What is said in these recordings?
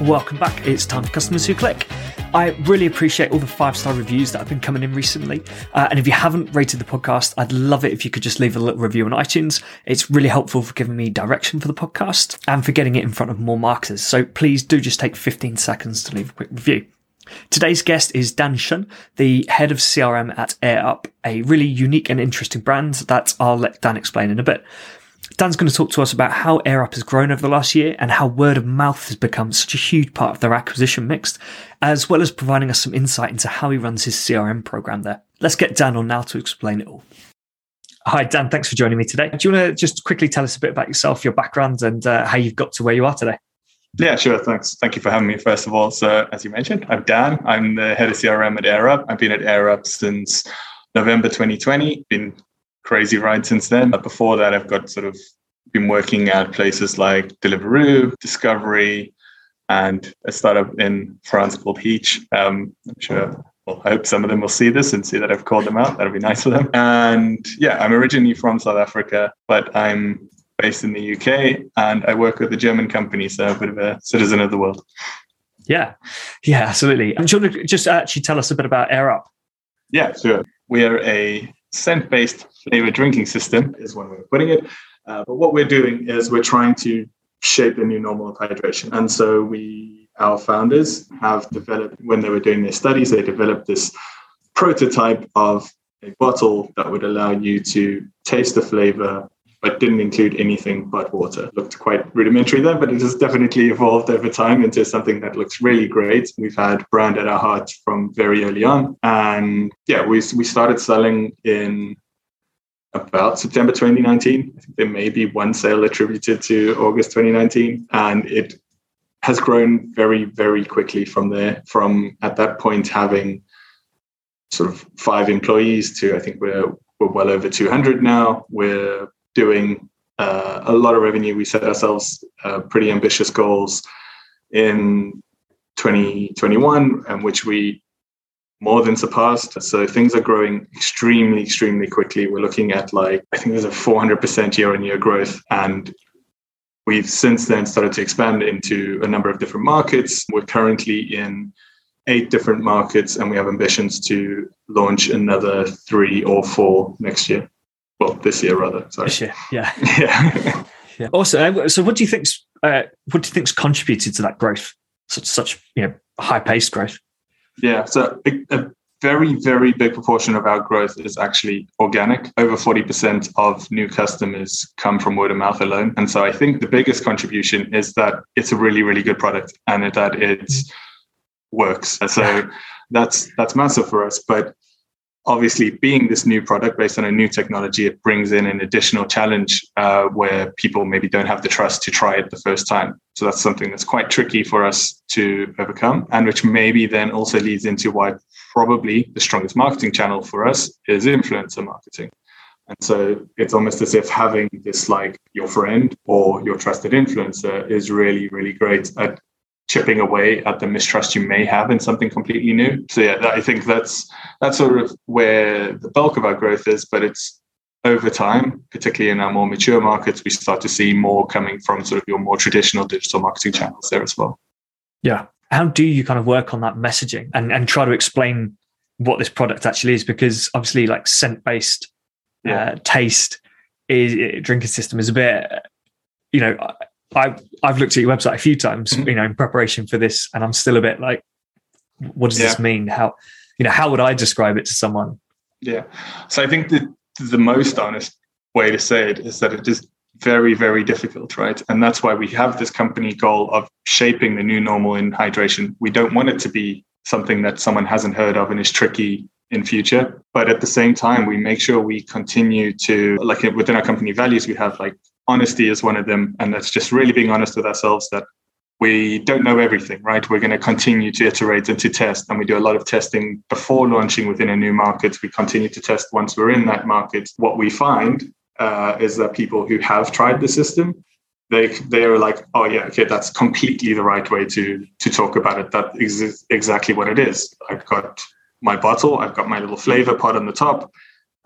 Welcome back. It's time for Customers Who Click. I really appreciate all the five star reviews that have been coming in recently. Uh, and if you haven't rated the podcast, I'd love it if you could just leave a little review on iTunes. It's really helpful for giving me direction for the podcast and for getting it in front of more marketers. So please do just take 15 seconds to leave a quick review. Today's guest is Dan Shun, the head of CRM at AirUp, a really unique and interesting brand that I'll let Dan explain in a bit. Dan's going to talk to us about how AirUp has grown over the last year and how word of mouth has become such a huge part of their acquisition mix, as well as providing us some insight into how he runs his CRM program there. Let's get Dan on now to explain it all. Hi, Dan. Thanks for joining me today. Do you want to just quickly tell us a bit about yourself, your background, and uh, how you've got to where you are today? Yeah, sure. Thanks. Thank you for having me. First of all, so as you mentioned, I'm Dan. I'm the head of CRM at AirUp. I've been at AirUp since November 2020. Been crazy ride since then. But before that, I've got sort of been working at places like Deliveroo, Discovery, and a startup in France called Heetch. Um, I'm sure, well, I hope some of them will see this and see that I've called them out. That'll be nice for them. And yeah, I'm originally from South Africa, but I'm based in the UK and I work with a German company, so a bit of a citizen of the world. Yeah, yeah, absolutely. And do you want to just actually tell us a bit about AirUp? Yeah, sure. We are a scent-based flavor drinking system, is one way of putting it. Uh, but what we're doing is we're trying to shape the new normal of hydration. And so we, our founders, have developed when they were doing their studies, they developed this prototype of a bottle that would allow you to taste the flavor but didn't include anything but water. Looked quite rudimentary then, but it has definitely evolved over time into something that looks really great. We've had brand at our heart from very early on. And yeah, we, we started selling in about September 2019. I think there may be one sale attributed to August 2019. And it has grown very, very quickly from there, from at that point having sort of five employees to I think we're we're well over 200 now. We're doing uh, a lot of revenue. We set ourselves uh, pretty ambitious goals in 2021, and which we more than surpassed. So things are growing extremely, extremely quickly. We're looking at like, I think there's a 400% year on year growth. And we've since then started to expand into a number of different markets. We're currently in eight different markets, and we have ambitions to launch another three or four next year well, this year rather. Sorry. This year, yeah, yeah. yeah. Also, so what do you think's uh, what do you think's contributed to that growth? Such such you know high paced growth. Yeah, so a, a, very very big proportion of our growth is actually organic. Over forty percent of new customers come from word of mouth alone, and so I think the biggest contribution is that it's a really really good product and that it works. So that's that's massive for us, but obviously being this new product based on a new technology it brings in an additional challenge uh, where people maybe don't have the trust to try it the first time. So that's something that's quite tricky for us to overcome and which maybe then also leads into why probably the strongest marketing channel for us is influencer marketing. And so it's almost as if having this like your friend or your trusted influencer is really really great at chipping away at the mistrust you may have in something completely new. So yeah, I think that's that's sort of where the bulk of our growth is, but it's over time, particularly in our more mature markets, we start to see more coming from sort of your more traditional digital marketing channels there as well. Yeah. How do you kind of work on that messaging and, and try to explain what this product actually is? Because obviously, like scent based yeah. uh, taste is drinking system is a bit, you know, I I've looked at your website a few times, mm-hmm. you know, in preparation for this, and I'm still a bit like, what does yeah. this mean? How, you know, how would I describe it to someone? Yeah, so I think the the most honest way to say it is that it is very very difficult, right? And that's why we have this company goal of shaping the new normal in hydration. We don't want it to be something that someone hasn't heard of and is tricky in future but at the same time we make sure we continue to like within our company values we have like honesty is one of them. And that's just really being honest with ourselves that we don't know everything, right? We're going to continue to iterate and to test. And we do a lot of testing before launching within a new market. We continue to test once we're in that market. What we find uh, is that people who have tried the system, they they are like, oh yeah, okay, that's completely the right way to to talk about it. That is exactly what it is. I've got my bottle, I've got my little flavor pod on the top,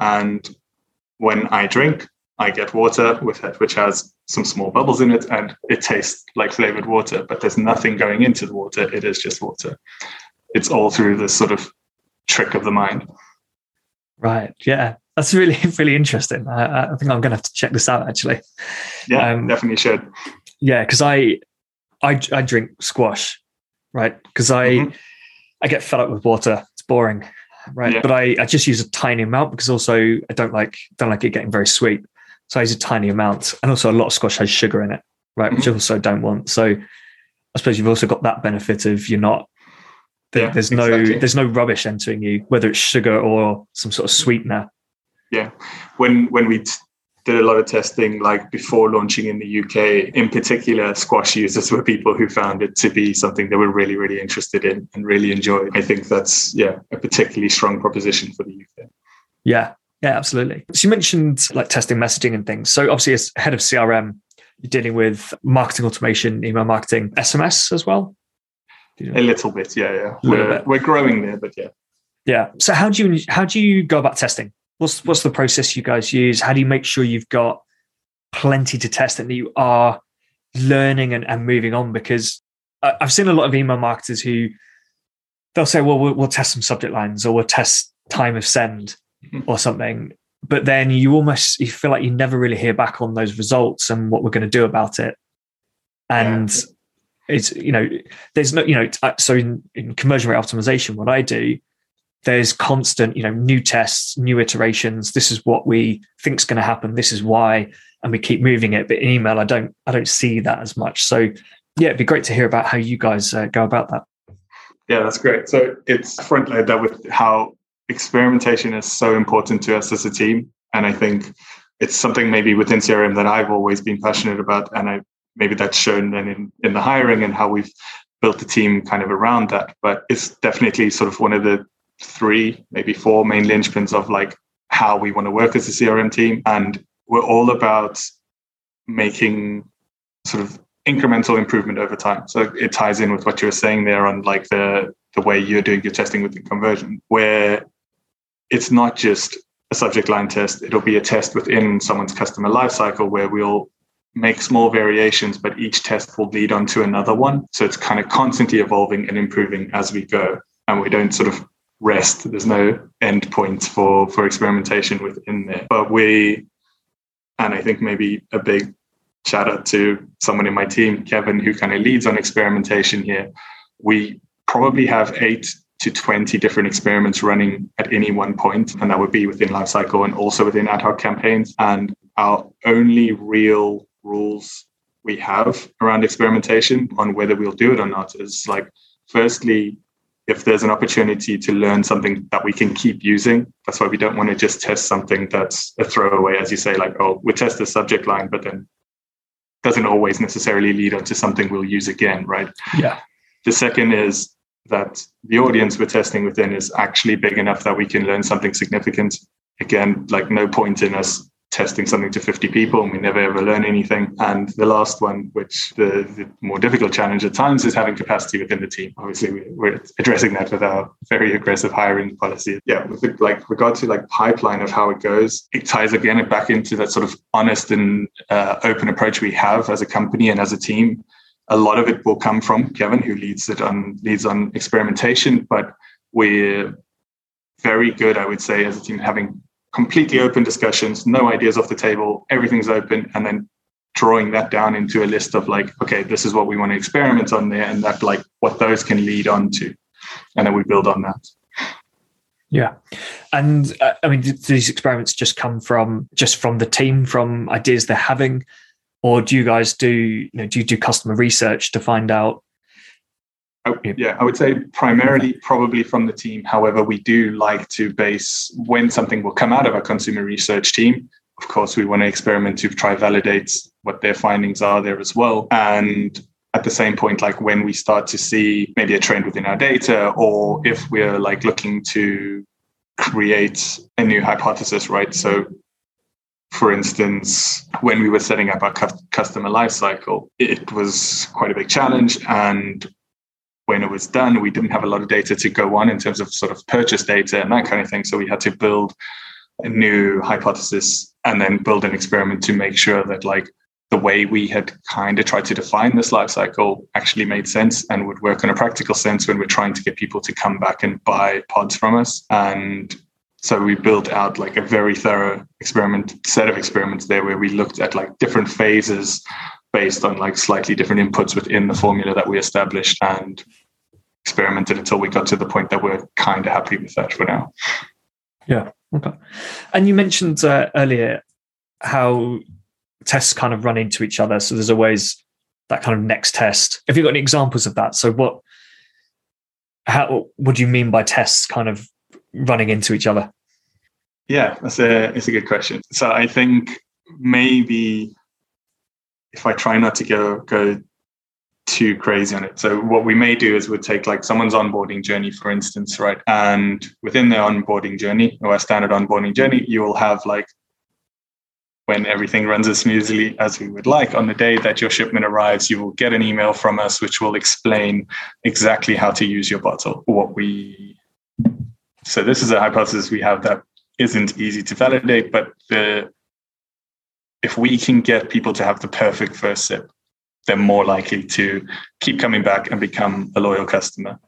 and when I drink, I get water with it, which has some small bubbles in it and it tastes like flavored water, but there's nothing going into the water. It is just water. It's all through this sort of trick of the mind. Right. Yeah. That's really, really interesting. I, I think I'm going to have to check this out actually. Yeah, um, definitely should. Yeah. Cause I, I, I drink squash, right? Cause I, mm-hmm. I get fed up with water. It's boring. Right. Yeah. But I, I just use a tiny amount because also I don't like, don't like it getting very sweet. So I use a tiny amount. And also a lot of squash has sugar in it, right? Mm-hmm. Which I also don't want. So I suppose you've also got that benefit of you're not yeah, there's no exactly. there's no rubbish entering you, whether it's sugar or some sort of sweetener. Yeah, when when we t- did a lot of testing, like before launching in the UK, in particular, squash users were people who found it to be something they were really really interested in and really enjoyed. I think that's yeah a particularly strong proposition for the UK. Yeah, yeah, absolutely. So you mentioned like testing messaging and things. So obviously, as head of CRM, you're dealing with marketing automation, email marketing, SMS as well. A little bit, yeah, yeah. We're, bit. we're growing there, but yeah. Yeah. So how do you how do you go about testing? What's what's the process you guys use? How do you make sure you've got plenty to test and that you are learning and, and moving on? Because I've seen a lot of email marketers who they'll say, "Well, we'll, we'll test some subject lines or we'll test time of send. Or something," but then you almost you feel like you never really hear back on those results and what we're going to do about it. And yeah it's you know there's no you know so in, in conversion rate optimization what i do there's constant you know new tests new iterations. This is what we think is going to happen. This is why. And we keep moving it. But in email i don't i don't see that as much. So yeah it'd be great to hear about how you guys uh, go about that. Yeah that's great. So it's front load that with how experimentation is so important to us as a team and i think it's something maybe within crm that i've always been passionate about and i maybe that's shown then in, in the hiring and how we've built the team kind of around that. But it's definitely sort of one of the three, maybe four main linchpins of like how we want to work as a CRM team. And we're all about making sort of incremental improvement over time. So it ties in with what you were saying there on like the the way you're doing your testing with the conversion, where it's not just a subject line test, it'll be a test within someone's customer lifecycle where we'll make small variations, but each test will lead on to another one. So it's kind of constantly evolving and improving as we go. And we don't sort of rest. There's no end point for, for experimentation within there. But we, and I think maybe a big shout out to someone in my team, Kevin, who kind of leads on experimentation here. We probably have eight to 20 different experiments running at any one point, and that would be within lifecycle and also within ad hoc campaigns. And our only real rules we have around experimentation on whether we'll do it or not is like, firstly, if there's an opportunity to learn something that we can keep using, that's why we don't want to just test something that's a throwaway, as you say, like, oh, we test the subject line, but then doesn't always necessarily lead on to something we'll use again, right? Yeah. The second is that the audience we're testing within is actually big enough that we can learn something significant. Again, like no point in us testing something to 50 people and we never ever learn anything. And the last one, which the, the more difficult challenge at times is having capacity within the team. Obviously, we, are addressing that with our very aggressive hiring policy. Yeah, with the, like regard to like pipeline of how it goes, it ties again back into that sort of honest and uh, open approach we have as a company and as a team. A lot of it will come from Kevin, who leads it on leads on experimentation, but we're very good, I would say, as a team, having completely open discussions, no ideas off the table, everything's open, and then drawing that down into a list of like, okay, this is what we want to experiment on there, and that like what those can lead on to, and then we build on that. Yeah, and uh, I mean, these experiments just come from just from the team, from ideas they're having, or do you guys do you know do you do customer research to find out oh, yeah, I would say primarily probably from the team. However, we do like to base when something will come out of our consumer research team. Of course, we want to experiment to try validate what their findings are there as well. And at the same point, like when we start to see maybe a trend within our data, or if we're like looking to create a new hypothesis, right? So for instance, when we were setting up our customer lifecycle, it was quite a big challenge. And when it was done, we didn't have a lot of data to go on in terms of sort of purchase data and that kind of thing. So we had to build a new hypothesis and then build an experiment to make sure that like the way we had kind of tried to define this life cycle actually made sense and would work in a practical sense when we're trying to get people to come back and buy pods from us. And so we built out like a very thorough experiment set of experiments there where we looked at like different phases based on like slightly different inputs within the formula that we established and experimented until we got to the point that we're kind of happy with that for now. Yeah. Okay. And you mentioned uh, earlier how tests kind of run into each other. So there's always that kind of next test. Have you got any examples of that? So what, how, what do you mean by tests kind of running into each other? Yeah, that's a, it's a good question. So I think maybe if I try not to go, go too crazy on it. So what we may do is we'll take like someone's onboarding journey, for instance, right? And within their onboarding journey or a standard onboarding journey, you will have like when everything runs as smoothly as we would like. On the day that your shipment arrives, you will get an email from us which will explain exactly how to use your bottle. What we so this is a hypothesis we have that isn't easy to validate, but the if we can get people to have the perfect first sip, they're more likely to keep coming back and become a loyal customer.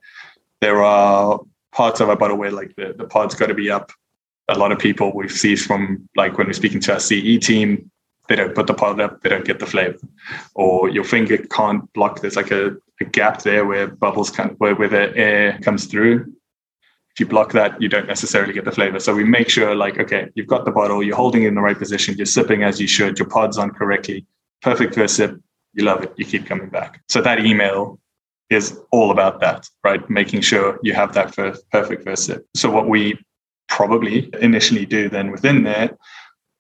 There are parts of our bottle where like the, the pod's got to be up a lot of people we see from like when we're speaking to our CE team, they don't put the pod up, they don't get the flavor, or your finger can't block. There's like a, a gap there where bubbles can where, where the air comes through. If you block that, you don't necessarily get the flavor. So we make sure like, okay, you've got the bottle, you're holding it in the right position, you're sipping as you should, your pod's on correctly, perfect first sip, you love it, you keep coming back. So that email is all about that, right? Making sure you have that first, perfect first sip. So what we probably initially do then within there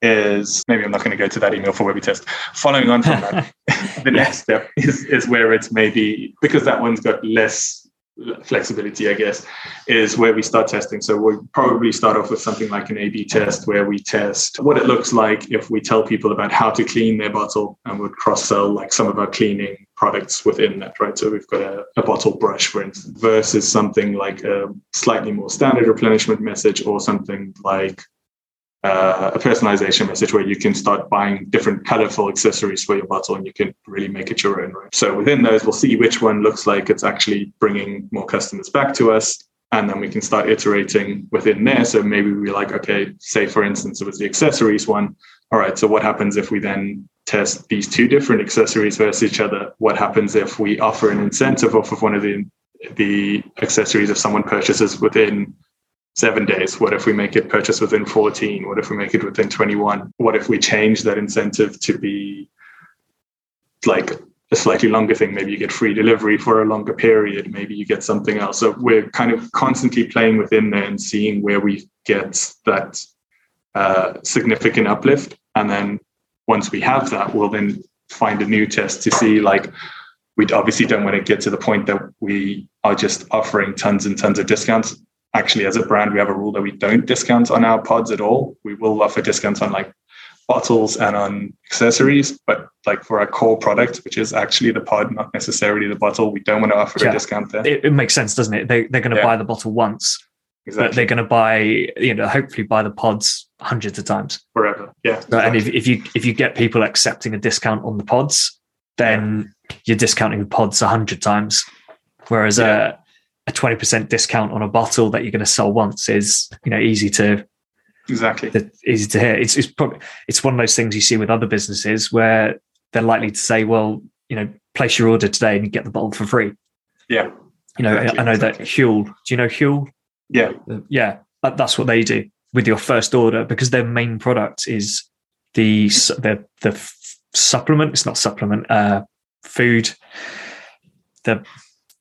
is maybe I'm not going to go to that email for where we test. Following on from that, the next step is, is where it's maybe because that one's got less flexibility, I guess, is where we start testing. So we'll probably start off with something like an A B test where we test what it looks like if we tell people about how to clean their bottle and would cross sell like some of our cleaning products within that, right? So we've got a, a bottle brush, for instance, versus something like a slightly more standard replenishment message or something like uh, a personalization message where you can start buying different colorful accessories for your bottle and you can really make it your own. Right? So within those, we'll see which one looks like it's actually bringing more customers back to us. And then we can start iterating within there. So maybe we like, okay, say for instance, it was the accessories one. All right, so what happens if we then test these two different accessories versus each other? What happens if we offer an incentive off of one of the the accessories if someone purchases within seven days? What if we make it purchase within 14? What if we make it within 21? What if we change that incentive to be like a slightly longer thing? Maybe you get free delivery for a longer period. Maybe you get something else. So we're kind of constantly playing within there and seeing where we get that uh, significant uplift. And then once we have that, we'll then find a new test to see like we obviously don't want to get to the point that we are just offering tons and tons of discounts actually as a brand we have a rule that we don't discount on our pods at all we will offer discounts on like bottles and on accessories but like for our core product which is actually the pod not necessarily the bottle we don't want to offer yeah. a discount there it, it, makes sense doesn't it they, they're going to yeah. buy the bottle once exactly. but they're going to buy you know hopefully buy the pods hundreds of times forever yeah exactly. and if, if you if you get people accepting a discount on the pods then yeah. you're discounting the pods 100 times whereas uh a 20% discount on a bottle that you're going to sell once is you know easy to exactly. easy to hear. It's it's probably it's one of those things you see with other businesses where they're likely to say well you know place your order today and you get the bottle for free. Yeah. You know exactly, i know exactly. that Huel do you know Huel? Yeah. Yeah that's what they do with your first order because their main product is the the the supplement. It's not supplement uh food. The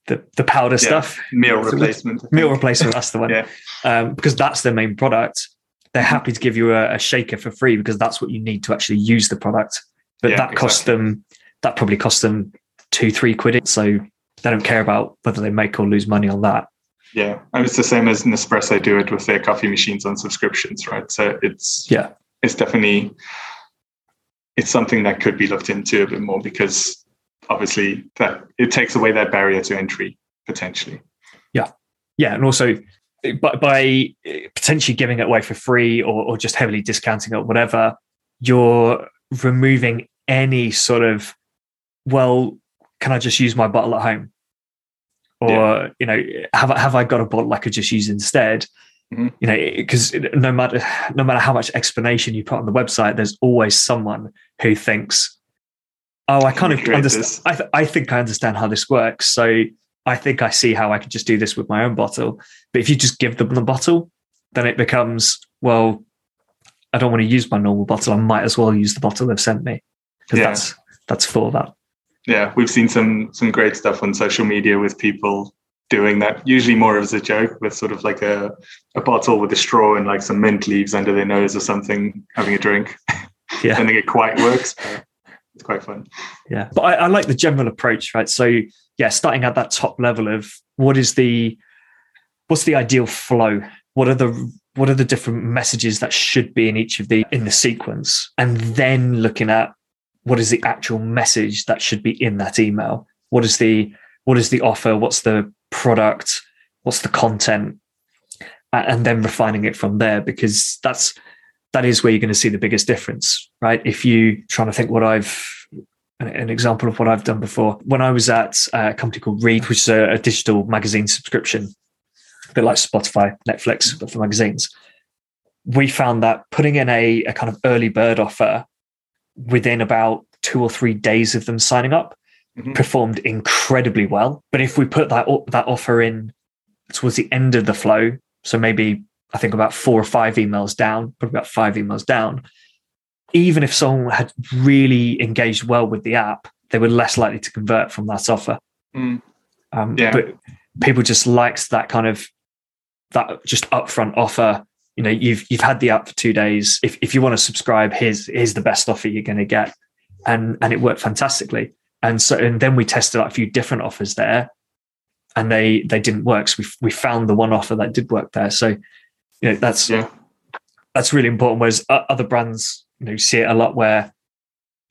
the the powder yeah. stuff. Meal replacement. Meal replacement. That's the one. yeah. Um, because that's their main product. They're happy to give you a, a, shaker for free because that's what you need to actually use the product. But yeah, that costs exactly. them. That probably costs them two, three quid. So they don't care about whether they make or lose money on that. Yeah, and it's the same as Nespresso do it with their coffee machines on subscriptions, right? So it's yeah, it's definitely it's something that could be looked into a bit more because obviously that it takes away that barrier to entry potentially. Yeah, yeah, and also by, by potentially giving it away for free or, or just heavily discounting it, whatever, you're removing any sort of, well, can I just use my bottle at home? Or, yeah. you know, have, have I got a bottle I could just use instead? Mm-hmm. You know, because no matter no matter how much explanation you put on the website, there's always someone who thinks, "Oh, I kind of understand. I, th- I think I understand how this works." So I think I see how I could just do this with my own bottle. But if you just give them the bottle, then it becomes, well, I don't want to use my normal bottle. I might as well use the bottle they've sent me because yeah. that's that's for that. Yeah, we've seen some some great stuff on social media with people doing that, usually more as a joke, with sort of like a, a bottle with a straw and like some mint leaves under their nose or something, having a drink. Yeah. I don't think it quite works. It's quite fun. Yeah. But I, I like the general approach, right? So yeah, starting at that top level of what is the what's the ideal flow? What are the what are the different messages that should be in each of the in the sequence? And then looking at what is the actual message that should be in that email? What is the what is the offer? What's the product, what's the content, and then refining it from there because that's that is where you're going to see the biggest difference, right? If you trying to think what I've an example of what I've done before. When I was at a company called Read, which is a, a digital magazine subscription, a bit like Spotify, Netflix, but for magazines, we found that putting in a, a kind of early bird offer within about two or three days of them signing up mm-hmm. performed incredibly well. But if we put that that offer in towards the end of the flow, so maybe I think about four or five emails down, probably about five emails down, even if someone had really engaged well with the app, they were less likely to convert from that offer. Mm. Um, yeah. But people just liked that kind of that just upfront offer. You know, you've you've had the app for two days. If if you want to subscribe, here's here's the best offer you're going to get, and and it worked fantastically and so and then we tested out a few different offers there and they they didn't work so we, we found the one offer that did work there so you know that's yeah that's really important whereas other brands you know see it a lot where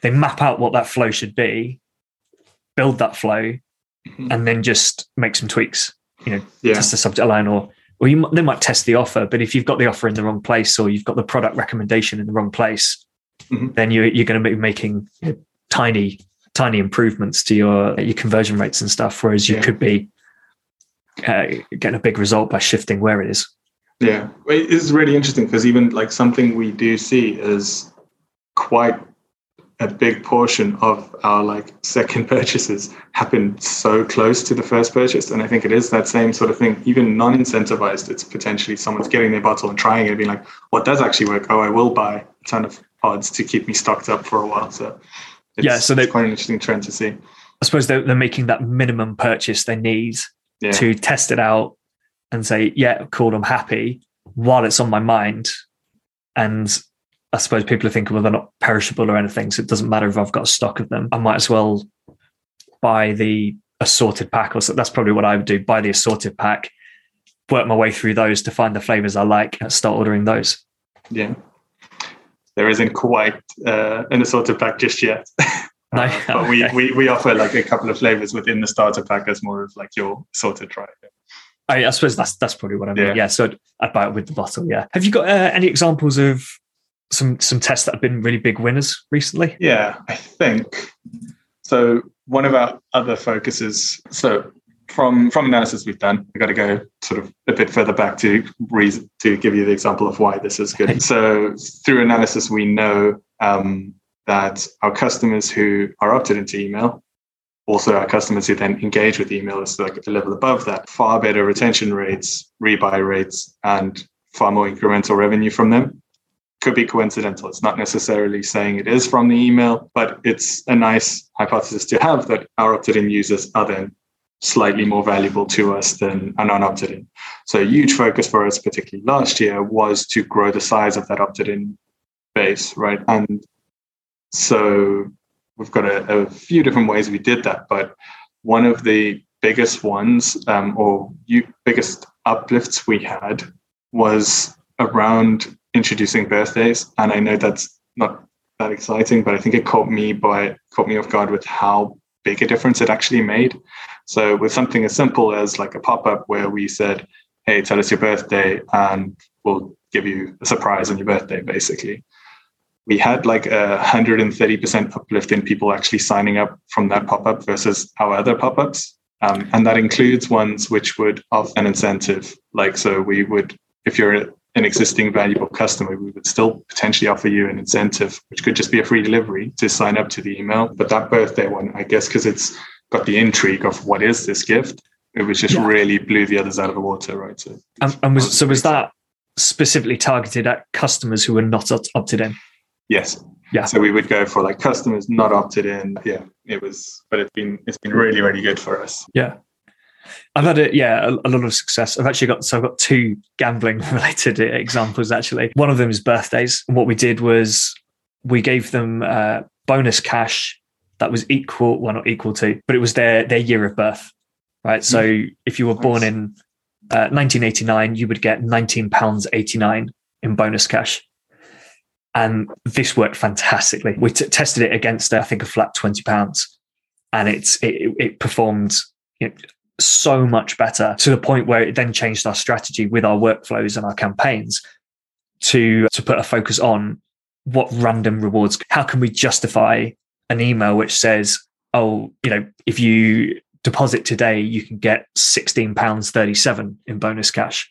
they map out what that flow should be build that flow mm-hmm. and then just make some tweaks you know yeah. test the subject line or or you they might test the offer but if you've got the offer in the wrong place or you've got the product recommendation in the wrong place mm-hmm. then you're, you're going to be making you know, tiny tiny improvements to your your conversion rates and stuff, whereas you yeah. could be uh, getting a big result by shifting where it is. Yeah, it's really interesting because even like something we do see is quite a big portion of our like second purchases happen so close to the first purchase and i think it is that same sort of thing even non-incentivized it's potentially someone's getting their bottle and trying it and being like what does actually work oh i will buy a ton of pods to keep me stocked up for a while so it's, yeah, so they quite an interesting trend to see. I suppose they're, they're making that minimum purchase they need yeah. to test it out and say, yeah, cool, I'm happy while it's on my mind. And I suppose people are thinking, well, they're not perishable or anything, so it doesn't matter if I've got a stock of them. I might as well buy the assorted pack, or so that's probably what I would do: buy the assorted pack, work my way through those to find the flavors I like, and start ordering those. Yeah, there isn't quite uh, an assorted pack just yet. No, uh, but we, we we offer like a couple of flavors within the starter pack as more of like your sorted try. I, I suppose that's that's probably what I mean. Yeah, yeah so I'd, I'd, buy it with the bottle. Yeah. Have you got uh, any examples of some some tests that have been really big winners recently? Yeah, I think so. One of our other focuses. So from from analysis we've done, I got to go sort of a bit further back to reason to give you the example of why this is good. so through analysis, we know um, that our customers who are opted into email, also our customers who then engage with email is like a level above that, far better retention rates, rebuy rates, and far more incremental revenue from them. Could be coincidental. It's not necessarily saying it is from the email, but it's a nice hypothesis to have that our opted in users are then slightly more valuable to us than a non-opted in. So a huge focus for us, particularly last year, was to grow the size of that opted in base, right? And so we've got a, a few different ways we did that, but one of the biggest ones um, or you, biggest uplifts we had was around introducing birthdays. And I know that's not that exciting, but I think it caught me by caught me off guard with how big a difference it actually made. So with something as simple as like a pop-up where we said, hey, tell us your birthday and we'll give you a surprise on your birthday, basically. We had like a 130% uplift in people actually signing up from that pop up versus our other pop ups. Um, and that includes ones which would offer an incentive. Like, so we would, if you're an existing valuable customer, we would still potentially offer you an incentive, which could just be a free delivery to sign up to the email. But that birthday one, I guess, because it's got the intrigue of what is this gift, it was just yeah. really blew the others out of the water, right? So, and, and was so was that specifically targeted at customers who were not opted in? Yes. Yeah. So we would go for like customers not opted in. Yeah, it was, but it's been it's been really really good for us. Yeah. I've had a yeah a, a, lot of success. I've actually got so I've got two gambling related examples actually. One of them is birthdays. And what we did was we gave them uh, bonus cash that was equal, well not equal to, but it was their their year of birth, right? So mm. if you were born in uh, 1989, you would get 19 pounds 89 in bonus cash. And this worked fantastically. We t- tested it against, I think, a flat 20 pounds, and it's it, it performed you know, so much better to the point where it then changed our strategy with our workflows and our campaigns to to put a focus on what random rewards how can we justify an email which says oh you know if you deposit today you can get 16 pounds 37 in bonus cash.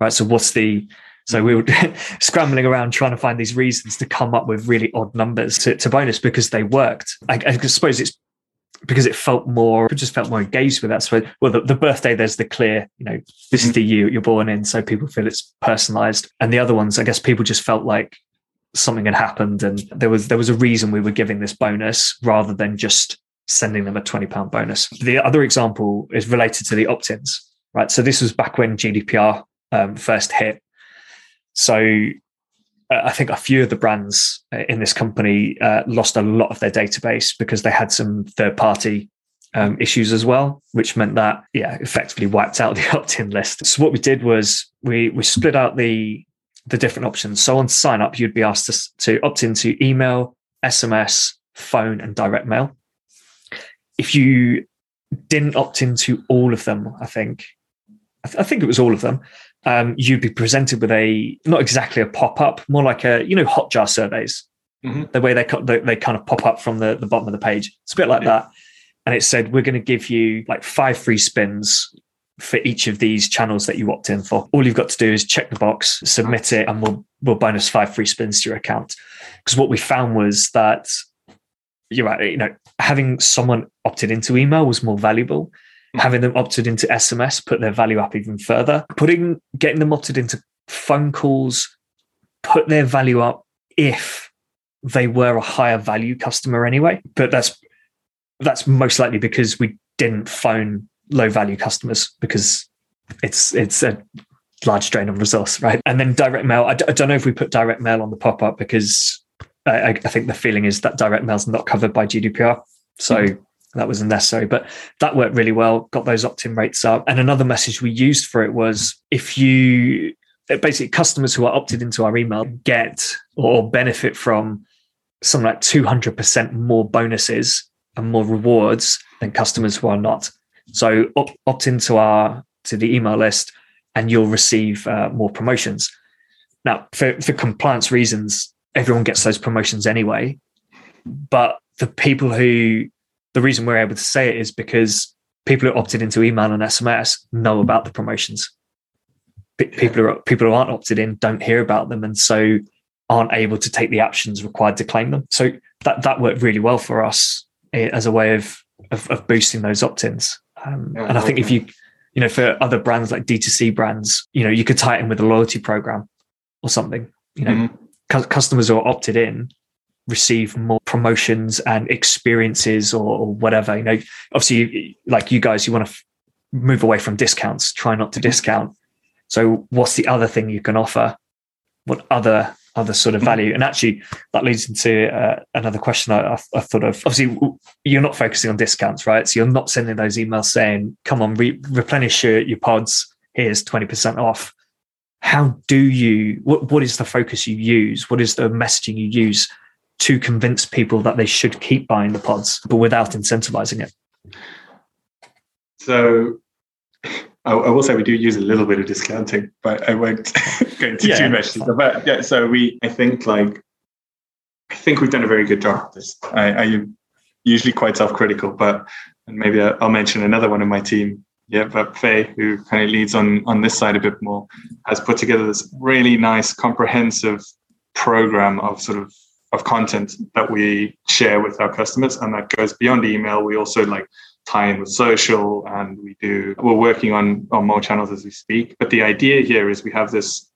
Right? So what's the so we were scrambling around trying to find these reasons to come up with really odd numbers to, to bonus because they worked. I, I, suppose it's because it felt more, it just felt more engaged with that. So, well, the, the, birthday, there's the clear, you know, this is the year you're born in. So people feel it's personalized. And the other ones, I guess people just felt like something had happened and there was, there was a reason we were giving this bonus rather than just sending them a 20 pound bonus. The other example is related to the opt-ins, right? So this was back when GDPR um, first hit. So uh, I think a few of the brands uh, in this company uh, lost a lot of their database because they had some third party um, issues as well, which meant that yeah, effectively wiped out the opt-in list. So what we did was we we split out the the different options. So on sign up, you'd be asked to, to opt into email, SMS, phone, and direct mail. If you didn't opt into all of them, I think I, th- I think it was all of them um, you'd be presented with a not exactly a pop up, more like a you know Hotjar surveys, mm-hmm. the way they, they they kind of pop up from the the bottom of the page. It's a bit like yeah. that, and it said we're going to give you like five free spins for each of these channels that you opt in for. All you've got to do is check the box, submit it, and we'll we'll bonus five free spins to your account. Because what we found was that you're right, you know, having someone opted into email was more valuable having them opted into SMS put their value up even further. Putting getting them opted into phone calls put their value up if they were a higher value customer anyway. But that's that's most likely because we didn't phone low value customers because it's it's a large drain on resource, right? And then direct mail. I d- I don't know if we put direct mail on the pop up because I, I, think the feeling is that direct mail is not covered by GDPR. So mm-hmm that was unnecessary, but that worked really well, got those opt in rates up. And another message we used for it was if you basically customers who are opted into our email get or benefit from something like 200% more bonuses and more rewards than customers who are not. So opt, opt into our to the email list and you'll receive uh, more promotions. Now, for, for compliance reasons, everyone gets those promotions anyway. But the people who the reason we're able to say it is because people who opted into email and SMS know about the promotions. People who people who aren't opted in don't hear about them, and so aren't able to take the actions required to claim them. So that that worked really well for us eh, as a way of of, of boosting those opt-ins. Um, and I think if you you know for other brands like D2C brands, you know you could tie it in with a loyalty program or something. You know, mm-hmm. customers who are opted in receive more promotions and experiences or, or whatever. You know, obviously, like you guys, you want to f- move away from discounts, try not to mm-hmm. discount. So, what's the other thing you can offer? What other other sort of mm-hmm. value? And actually, that leads into uh, another question I, I, I, thought of. Obviously, you're not focusing on discounts, right? So you're not sending those emails saying, "Come on, re- replenish your, your pods. Here's twenty percent off." How do you? What what is the focus you use? What is the messaging you use to convince people that they should keep buying the pods, but without incentivizing it? So I, I, will say we do use a little bit of discounting, but I won't go into yeah, too much. But yeah, so we, I think like, I think we've done a very good job of this. I, I am usually quite self-critical, but and maybe I'll mention another one in my team. Yeah, but Faye, who kind of leads on on this side a bit more, has put together this really nice, comprehensive program of sort of of content that we share with our customers, and that goes beyond email. We also like tie in with social and we do we're working on on more channels as we speak but the idea here is we have this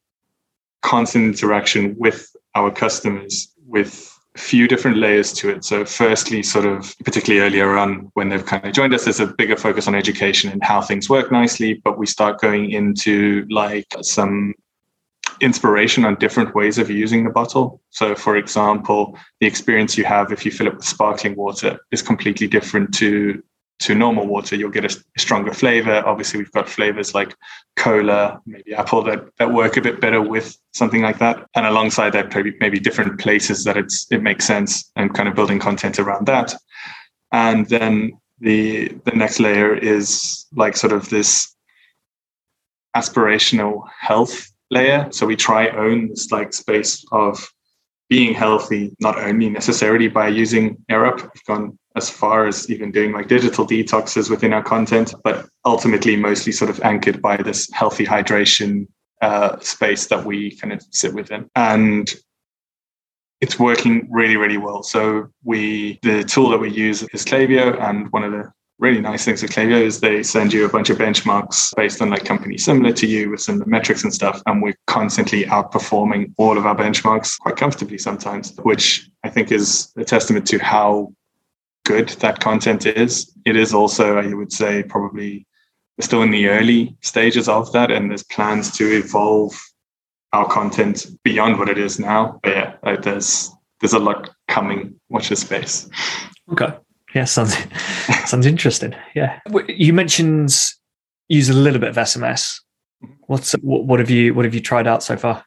constant interaction with our customers with a few different layers to it so firstly sort of particularly earlier on when they've kind of joined us there's a bigger focus on education and how things work nicely but we start going into like some inspiration on different ways of using the bottle. So, for example, the experience you have if you fill it with sparkling water is completely different to to normal water, you'll get a, stronger flavor. Obviously, we've got flavors like cola, maybe apple that, that work a bit better with something like that. And alongside that, maybe maybe different places that it's it makes sense and kind of building content around that. And then the the next layer is like sort of this aspirational health layer. So we try own this like space of being healthy, not only necessarily by using AirUp. We've gone as far as even doing like digital detoxes within our content, but ultimately mostly sort of anchored by this healthy hydration uh, space that we kind of sit within. And it's working really, really well. So we the tool that we use is Klaviyo, and one of the really nice things with Klaviyo is they send you a bunch of benchmarks based on like companies similar to you with some metrics and stuff. And we're constantly outperforming all of our benchmarks quite comfortably sometimes, which I think is a testament to how good that content is. It is also, I would say, probably still in the early stages of that, and there's plans to evolve our content beyond what it is now. But yeah, there's there's a lot coming. Watch this space. Okay. Yeah, sounds sounds interesting. Yeah, you mentioned use a little bit of SMS. What's what, have you what have you tried out so far?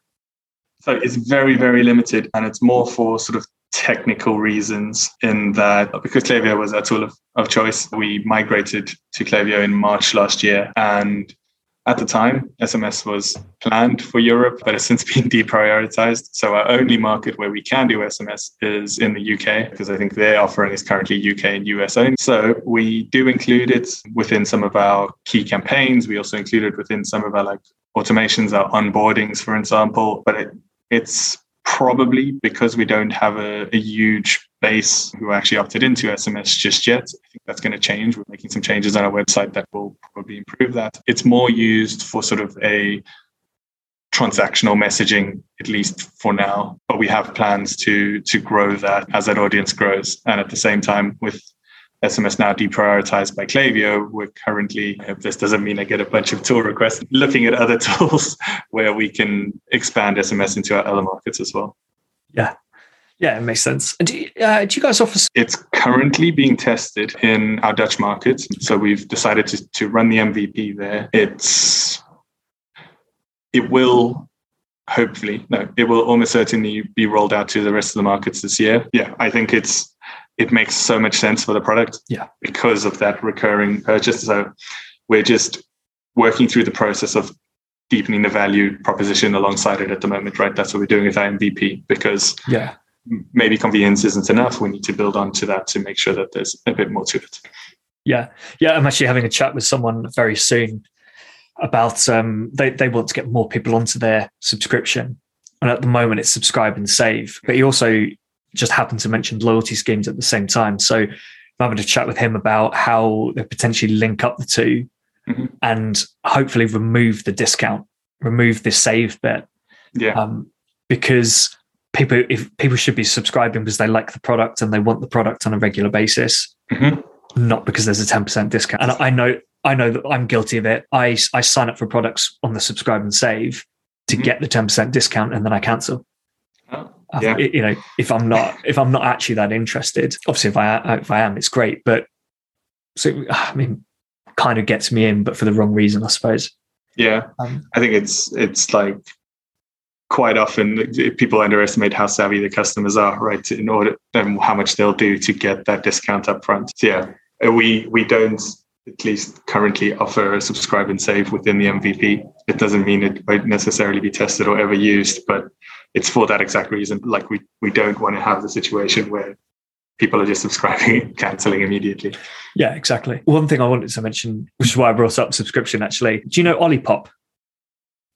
So it's very very limited, and it's more for sort of technical reasons in that because Klaviyo was our tool of, of choice, we migrated to Klaviyo in March last year. And at the time, SMS was planned for Europe, but has since been deprioritized. So our only market where we can do SMS is in the UK, because I think their offering is currently UK and US only. So we do include it within some of our key campaigns. We also include it within some of our like automations, our onboardings, for example. But it, it's probably because we don't have a, a, huge base who actually opted into SMS just yet. I think that's going to change. We're making some changes on our website that will probably improve that. It's more used for sort of a transactional messaging, at least for now. But we have plans to to grow that as that audience grows. And at the same time, with SMS now deprioritized by Klaviyo. We're currently, this doesn't mean I get a bunch of tool requests, looking at other tools where we can expand SMS into our other markets as well. Yeah. Yeah, it makes sense. Do you, uh, do you guys offer? It's currently being tested in our Dutch market, So we've decided to, to run the MVP there. It's, it will hopefully, no, it will almost certainly be rolled out to the rest of the markets this year. Yeah, I think it's it makes so much sense for the product. Yeah. Because of that recurring purchase. So we're just working through the process of deepening the value proposition alongside it at the moment, right? That's what we're doing with our MVP because yeah, maybe convenience isn't enough. We need to build onto that to make sure that there's a bit more to it. Yeah. Yeah. I'm actually having a chat with someone very soon about um they, they want to get more people onto their subscription. And at the moment it's subscribe and save. But he also just happened to mention loyalty schemes at the same time. So I'm having a chat with him about how they potentially link up the 2 mm-hmm. and hopefully remove the discount, remove the save bit. Yeah. Um, because people, if people should be subscribing because they like the product and they want the product on a regular basis, mm-hmm. not because there's a 10% discount. And I know, I know that I'm guilty of it. I, I sign up for products on the subscribe and save to mm-hmm. get the 10% discount and then I cancel. Oh yeah. you know, if I'm not if I'm not actually that interested, obviously if I if I am, it's great. But so I mean, kind of gets me in, but for the wrong reason, I suppose. Yeah, um, I think it's it's like quite often people underestimate how savvy the customers are, right? In order and how much they'll do to get that discount up front. So yeah, uh, we we don't at least currently offer a subscribe and save within the MVP. It doesn't mean it won't necessarily be tested or ever used, but it's for that exact reason. Like we we don't want to have the situation where people are just subscribing and canceling immediately. Yeah, exactly. One thing I wanted to mention, which is why I brought up subscription actually. Do you know Olipop?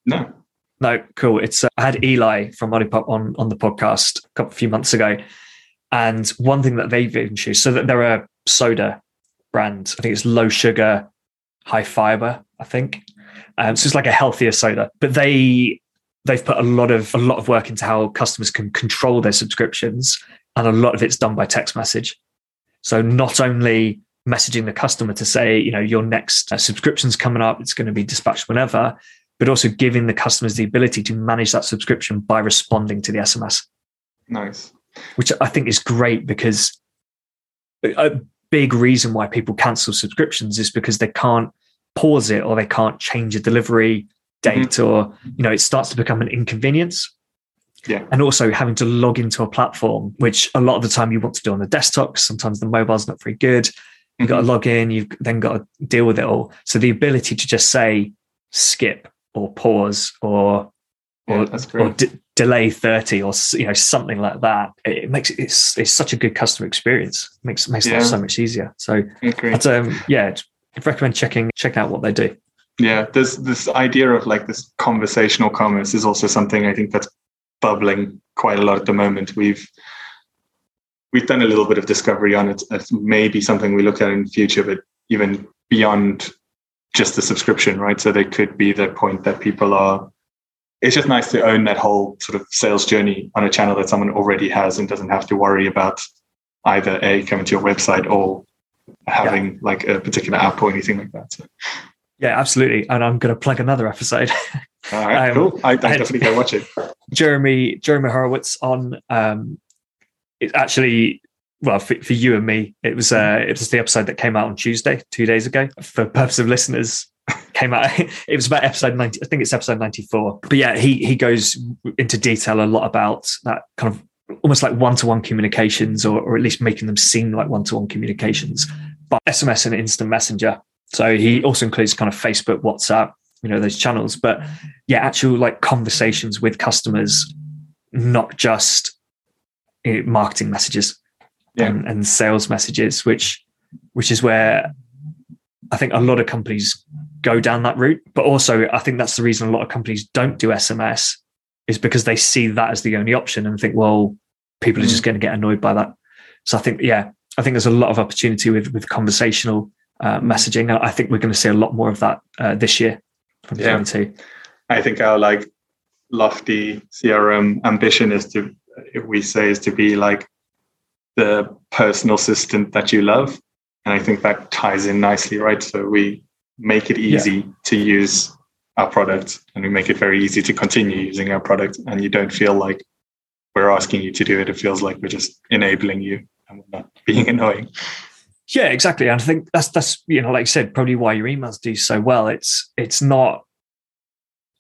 No. No, cool. It's uh, I had Eli from Money Pop on on the podcast a couple few months ago, and one thing that they've introduced, so that they're a soda brand. I think it's low sugar, high fiber. I think, um, so it's like a healthier soda. But they they've put a lot of a lot of work into how customers can control their subscriptions, and a lot of it's done by text message. So not only messaging the customer to say, you know, your next uh, subscription's coming up, it's going to be dispatched whenever, but also giving the customers the ability to manage that subscription by responding to the SMS. Nice. Which I think is great because a big reason why people cancel subscriptions is because they can't pause it or they can't change a delivery date mm-hmm. or you know it starts to become an inconvenience yeah and also having to log into a platform which a lot of the time you want to do on the desktop sometimes the mobile's not very good you've mm-hmm. got to log in you've then got to deal with it all so the ability to just say skip or pause or or, yeah, or d- delay 30 or you know something like that. It makes it, it's it's such a good customer experience. It makes makes yeah. life so much easier. So but, um, yeah I'd recommend checking check out what they do. Yeah this this idea of like this conversational commerce is also something i think that's bubbling quite a lot at the moment. We've we've done a little bit of discovery on it. It's maybe something we look at in the future but even beyond just the subscription, right? So they could be the point that people are. It's just nice to own that whole sort of sales journey on a channel that someone already has and doesn't have to worry about either a coming to your website or having yeah. like a particular app or anything like that. So. Yeah, absolutely. And I'm going to plug another episode. All right, um, cool. I, I definitely go watch it. Jeremy Jeremy Horowitz on um, it actually well for, for, you and me it was uh it was the episode that came out on tuesday two days ago for purpose of listeners came out it was about episode 90 i think it's episode 94 but yeah he he goes into detail a lot about that kind of almost like one-to-one communications or, or at least making them seem like one-to-one communications but sms and instant messenger. So he also includes kind of facebook whatsapp you know those channels. But yeah actual like conversations with customers not just eh, marketing messages yeah. and, and sales messages, which which is where I think a lot of companies go down that route. But also, I think that's the reason a lot of companies don't do SMS is because they see that as the only option and think, well, people are just mm. going to get annoyed by that. So I think, yeah, I think there's a lot of opportunity with with conversational uh, messaging. I think we're going to see a lot more of that uh, this year, Yeah. I think our like lofty CRM ambition is to, if we say, is to be like the personal assistant that you love. And I think that ties in nicely, right? So we make it easy yeah. to use our product and we make it very easy to continue using our product. And you don't feel like we're asking you to do it. It feels like we're just enabling you and we're not being annoying. Yeah, exactly. And I think that's that's you know, like I said, probably why your emails do so well. It's it's not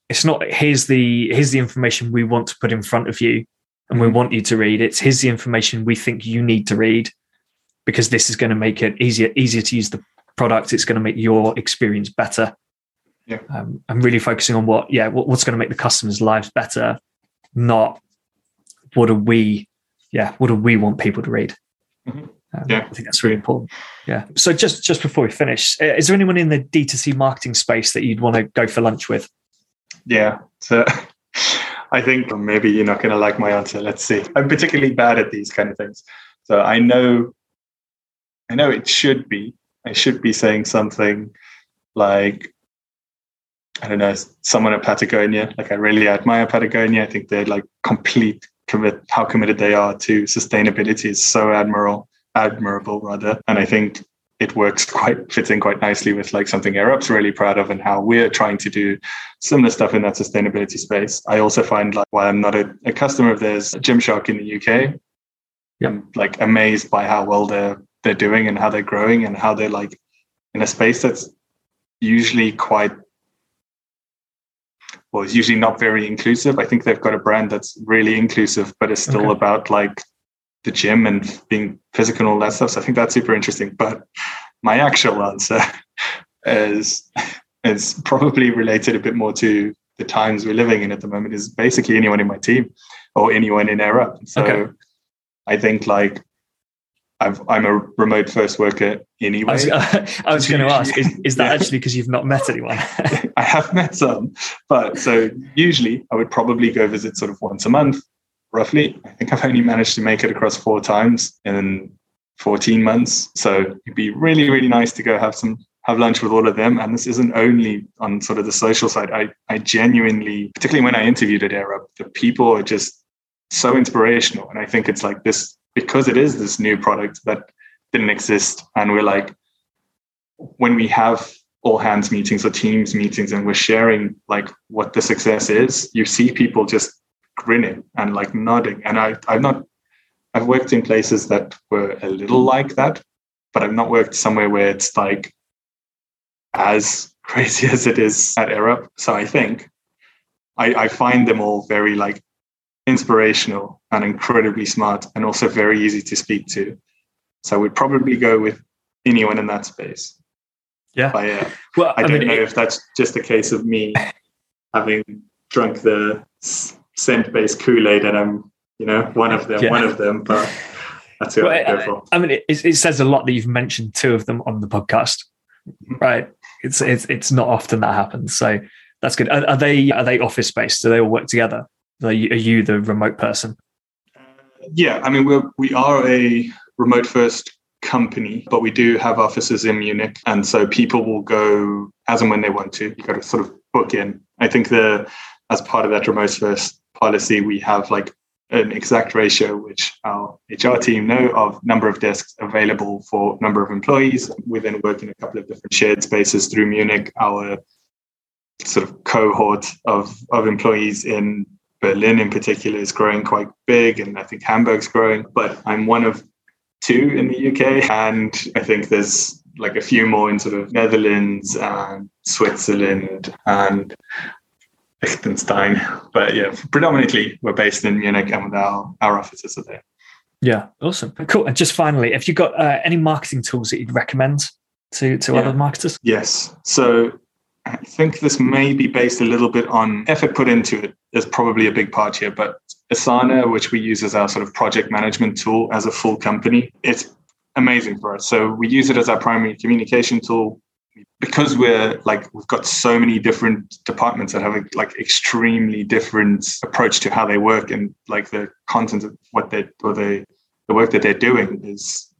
it's not here's the here's the information we want to put in front of you and we want you to read. It's here's the information we think you need to read because this is going to make it easier easier to use the product. It's going to make your experience better. Yeah. Um, I'm really focusing on what yeah what, what's going to make the customers' lives better, not what do we yeah what do we want people to read. Mm-hmm. Um, yeah, I think that's really important. Yeah. So just just before we finish, uh, is there anyone in the D2C marketing space that you'd want to go for lunch with? Yeah. So I think maybe you're not going to like my answer. Let's see. I'm particularly bad at these kind of things. So I know, I know it should be. I should be saying something like, I don't know, someone at Patagonia. Like I really admire Patagonia. I think they're like complete commit. How committed they are to sustainability is so admirable. Admirable rather, and I think it works quite fits in quite nicely with like something Airup's really proud of and how we're trying to do similar stuff in that sustainability space. I also find like while I'm not a, a customer of theirs, Gymshark in the UK, yeah. I'm like amazed by how well they're they're doing and how they're growing and how they're like in a space that's usually quite well, it's usually not very inclusive. I think they've got a brand that's really inclusive, but it's still okay. about like the gym and being physical and all that stuff. So I think that's super interesting. But my actual answer is is probably related a bit more to the times we're living in at the moment. Is basically anyone in my team or anyone in AirUp. So Okay. I think like I've, I'm a remote first worker I anyway. was, I was going to ask, is, is that Yeah. actually because you've not met anyone? I have met some, but so usually I would probably go visit sort of once a month, roughly. I think I've only managed to make it across four times in 14 months. So it'd be really, really nice to go have some have lunch with all of them. And this isn't only on sort of the social side. I I genuinely, particularly when I interviewed at AirUp, the people are just so inspirational. And I think it's like this because it is this new product that didn't exist. And we're like, when we have all hands meetings or teams meetings and we're sharing like what the success is you see people just grinning and like nodding and i i've not i've worked in places that were a little like that but i've not worked somewhere where it's like as crazy as it is at AirUp. so i think i i find them all very like inspirational and incredibly smart and also very easy to speak to so i would probably go with anyone in that space Yeah. but yeah Well, I, I, don't mean, know it- if that's just a case of me having drunk the scent-based Kool-Aid and I'm, you know, one of them, Yeah. one of them, but that's who Well, I go for. I mean, it, it says a lot that you've mentioned two of them on the podcast, mm-hmm. right? It's it's it's not often that happens, so that's good. Are, are they are they office based? Do they all work together? Are you, are you the remote person? Uh, yeah, I mean, we're, we are a remote first company, but we do have offices in Munich. And so people will go as and when they want to. You got to sort of book in. I think the, as part of that remote first policy, we have like an exact ratio, which our HR team know of number of desks available for number of employees. We then work in a couple of different shared spaces through Munich. Our sort of cohort of, of employees in Berlin in particular is growing quite big, and I think Hamburg's growing. But I'm one of two in the UK, and I think there's like a few more in sort of Netherlands and Switzerland and Liechtenstein. But yeah, predominantly we're based in Munich, and our our offices are there. Yeah, awesome, cool. And just finally, have you got uh, any marketing tools that you'd recommend to to Yeah. other marketers? Yes. So I think this may be based a little bit on effort put into it. There's probably a big part here, but Asana, which we use as our sort of project management tool as a full company, it's amazing for us. So we use it as our primary communication tool because we're like we've got so many different departments that have a like extremely different approach to how they work and like the content of what they or they the work that they're doing is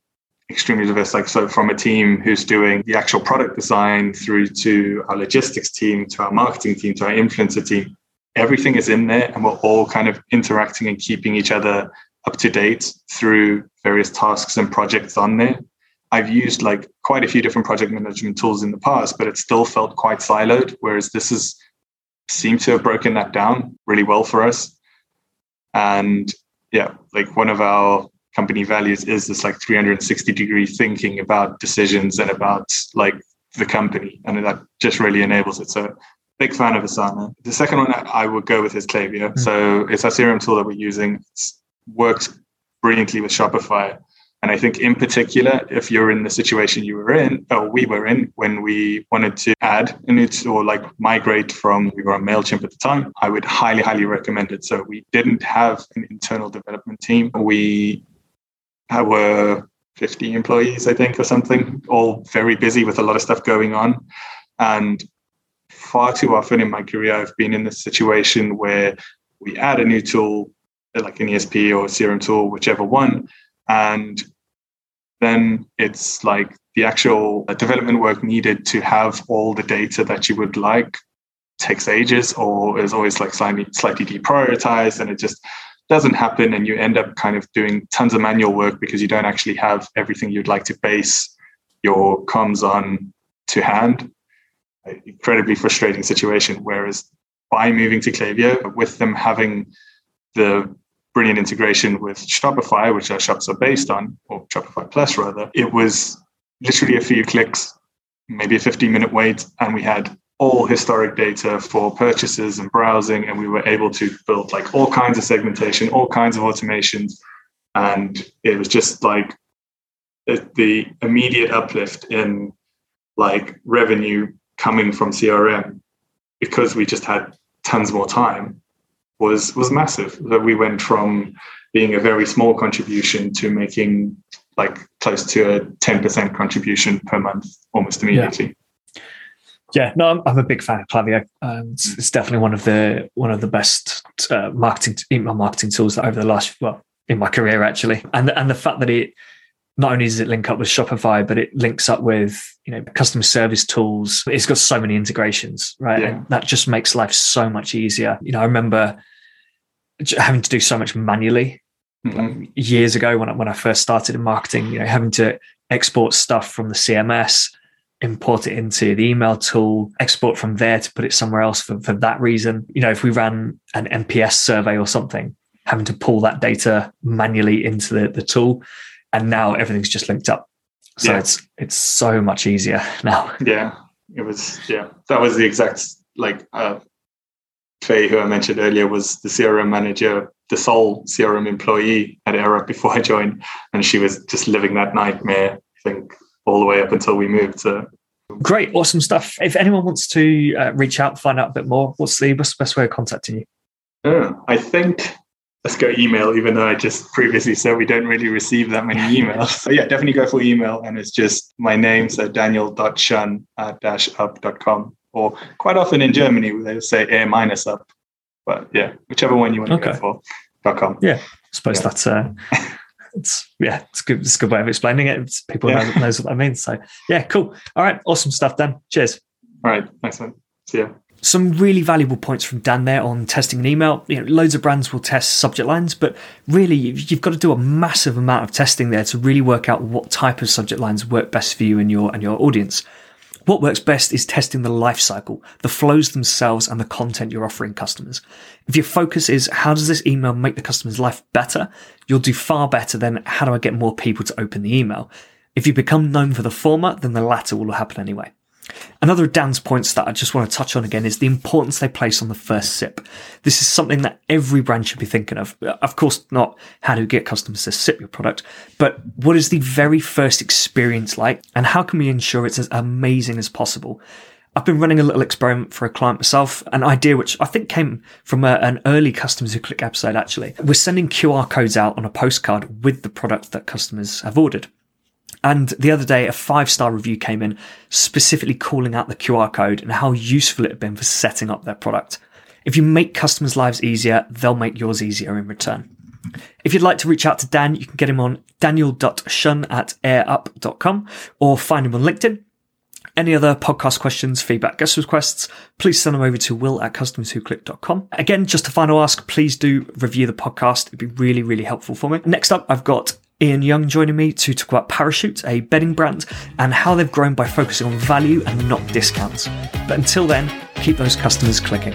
extremely diverse. Like so, from a team who's doing the actual product design through to our logistics team, to our marketing team, to our influencer team, everything is in there, and we're all kind of interacting and keeping each other up to date through various tasks and projects on there. I've used like quite a few different project management tools in the past, but it still felt quite siloed. Whereas this is seemed to have broken that down really well for us. And yeah, like one of our company values is this like 360 degree thinking about decisions and about like the company and that just really enables it so big fan of asana the second one i would go with is Klaviyo. Hmm. so it's our crm tool that we're using it works brilliantly with shopify and i think in particular if you're in the situation you were in or we were in when we wanted to add a new t- or like migrate from we were on mailchimp at the time. I would highly highly recommend it. So we didn't have an internal development team. We were 50 employees, I think, or something, all very busy with a lot of stuff going on. And far too often in my career, I've been in this situation where we add a new tool, like an ESP or a CRM tool, whichever one, and then it's like the actual uh, development work needed to have all the data that you would like takes ages or is always like slightly slightly deprioritized and it just doesn't happen and you end up kind of doing tons of manual work because you don't actually have everything you'd like to base your comms on to hand. Incredibly frustrating situation whereas by moving to Klaviyo with them having the brilliant integration with Shopify which our shops are based on or Shopify Plus rather. It was literally a few clicks maybe a 15 minute wait and we had all historic data for purchases and browsing and we were able to build like all kinds of segmentation all kinds of automations and it was just like the, immediate uplift in like revenue coming from CRM because we just had tons more time was was massive. That we went from being a very small contribution to making like close to a 10% contribution per month almost immediately. Yeah. Yeah, no, I'm, I'm, a big fan of Klaviyo. Um, it's, it's, definitely one of the one of the best uh, marketing email marketing tools that over the last well in my career actually, and and the fact that it not only does it link up with Shopify, but it links up with you know customer service tools. It's got so many integrations, right? Yeah. And that just makes life so much easier. You know, I remember having to do so much manually mm-hmm. like years ago when I, when I first started in marketing. You know, having to export stuff from the CMS, import it into the email tool, export from there to put it somewhere else for, for that reason. You know, if we ran an NPS survey or something, having to pull that data manually into the, the tool and now everything's just linked up. So yeah. it's it's so much easier now. Yeah, it was. Yeah, that was the exact like uh, Faye, who I mentioned earlier, was the CRM manager, the sole CRM employee at AirUp before I joined, and she was just living that nightmare. I think all the way up until we moved. So great, awesome stuff. If anyone wants to uh, reach out, find out a bit more, what's the best way of contacting you? Oh, I think let's go email, even though I just previously said we don't really receive that many emails. so yeah, definitely go for email. And it's just my name, so daniel.shun at dash-up.com. Or quite often in Germany, they'll say air minus up. But yeah, whichever one you want to okay. go for. Dot com. Yeah, I suppose yeah. that's uh it's yeah, it's good. It's a good way of explaining it. It's, people yeah. know knows what that means. So yeah, cool. All right, awesome stuff, Dan. Cheers. All right, nice one. See ya some really valuable points from Dan there on testing an email. You know, loads of brands will test subject lines, but really you've got to do a massive amount of testing there to really work out what type of subject lines work best for you and your and your audience. What works best is testing the life cycle, the flows themselves, and the content you're offering customers. If your focus is how does this email make the customer's life better, you'll do far better than how do I get more people to open the email. If you become known for the former, then the latter will happen anyway. Another of Dan's points that I just want to touch on again is the importance they place on the first sip. This is something that every brand should be thinking of. Of course, not how to get customers to sip your product, but what is the very first experience like and how can we ensure it's as amazing as possible? I've been running a little experiment for a client myself, an idea which I think came from a, an early customers who click episode actually. We're sending QR codes out on a postcard with the product that customers have ordered. And the other day, a five star review came in specifically calling out the QR code and how useful it had been for setting up their product. If you make customers' lives easier, they'll make yours easier in return. If you'd like to reach out to Dan, you can get him on daniel.shun at airup.com or find him on LinkedIn. Any other podcast questions, feedback, guest requests, please send them over to will at customerswhoclick.com. Again, just a final ask, please do review the podcast. It'd be really, really helpful for me. Next up, I've got Ian Young joining me to talk about Parachute, a bedding brand, and how they've grown by focusing on value and not discounts. But until then, keep those customers clicking.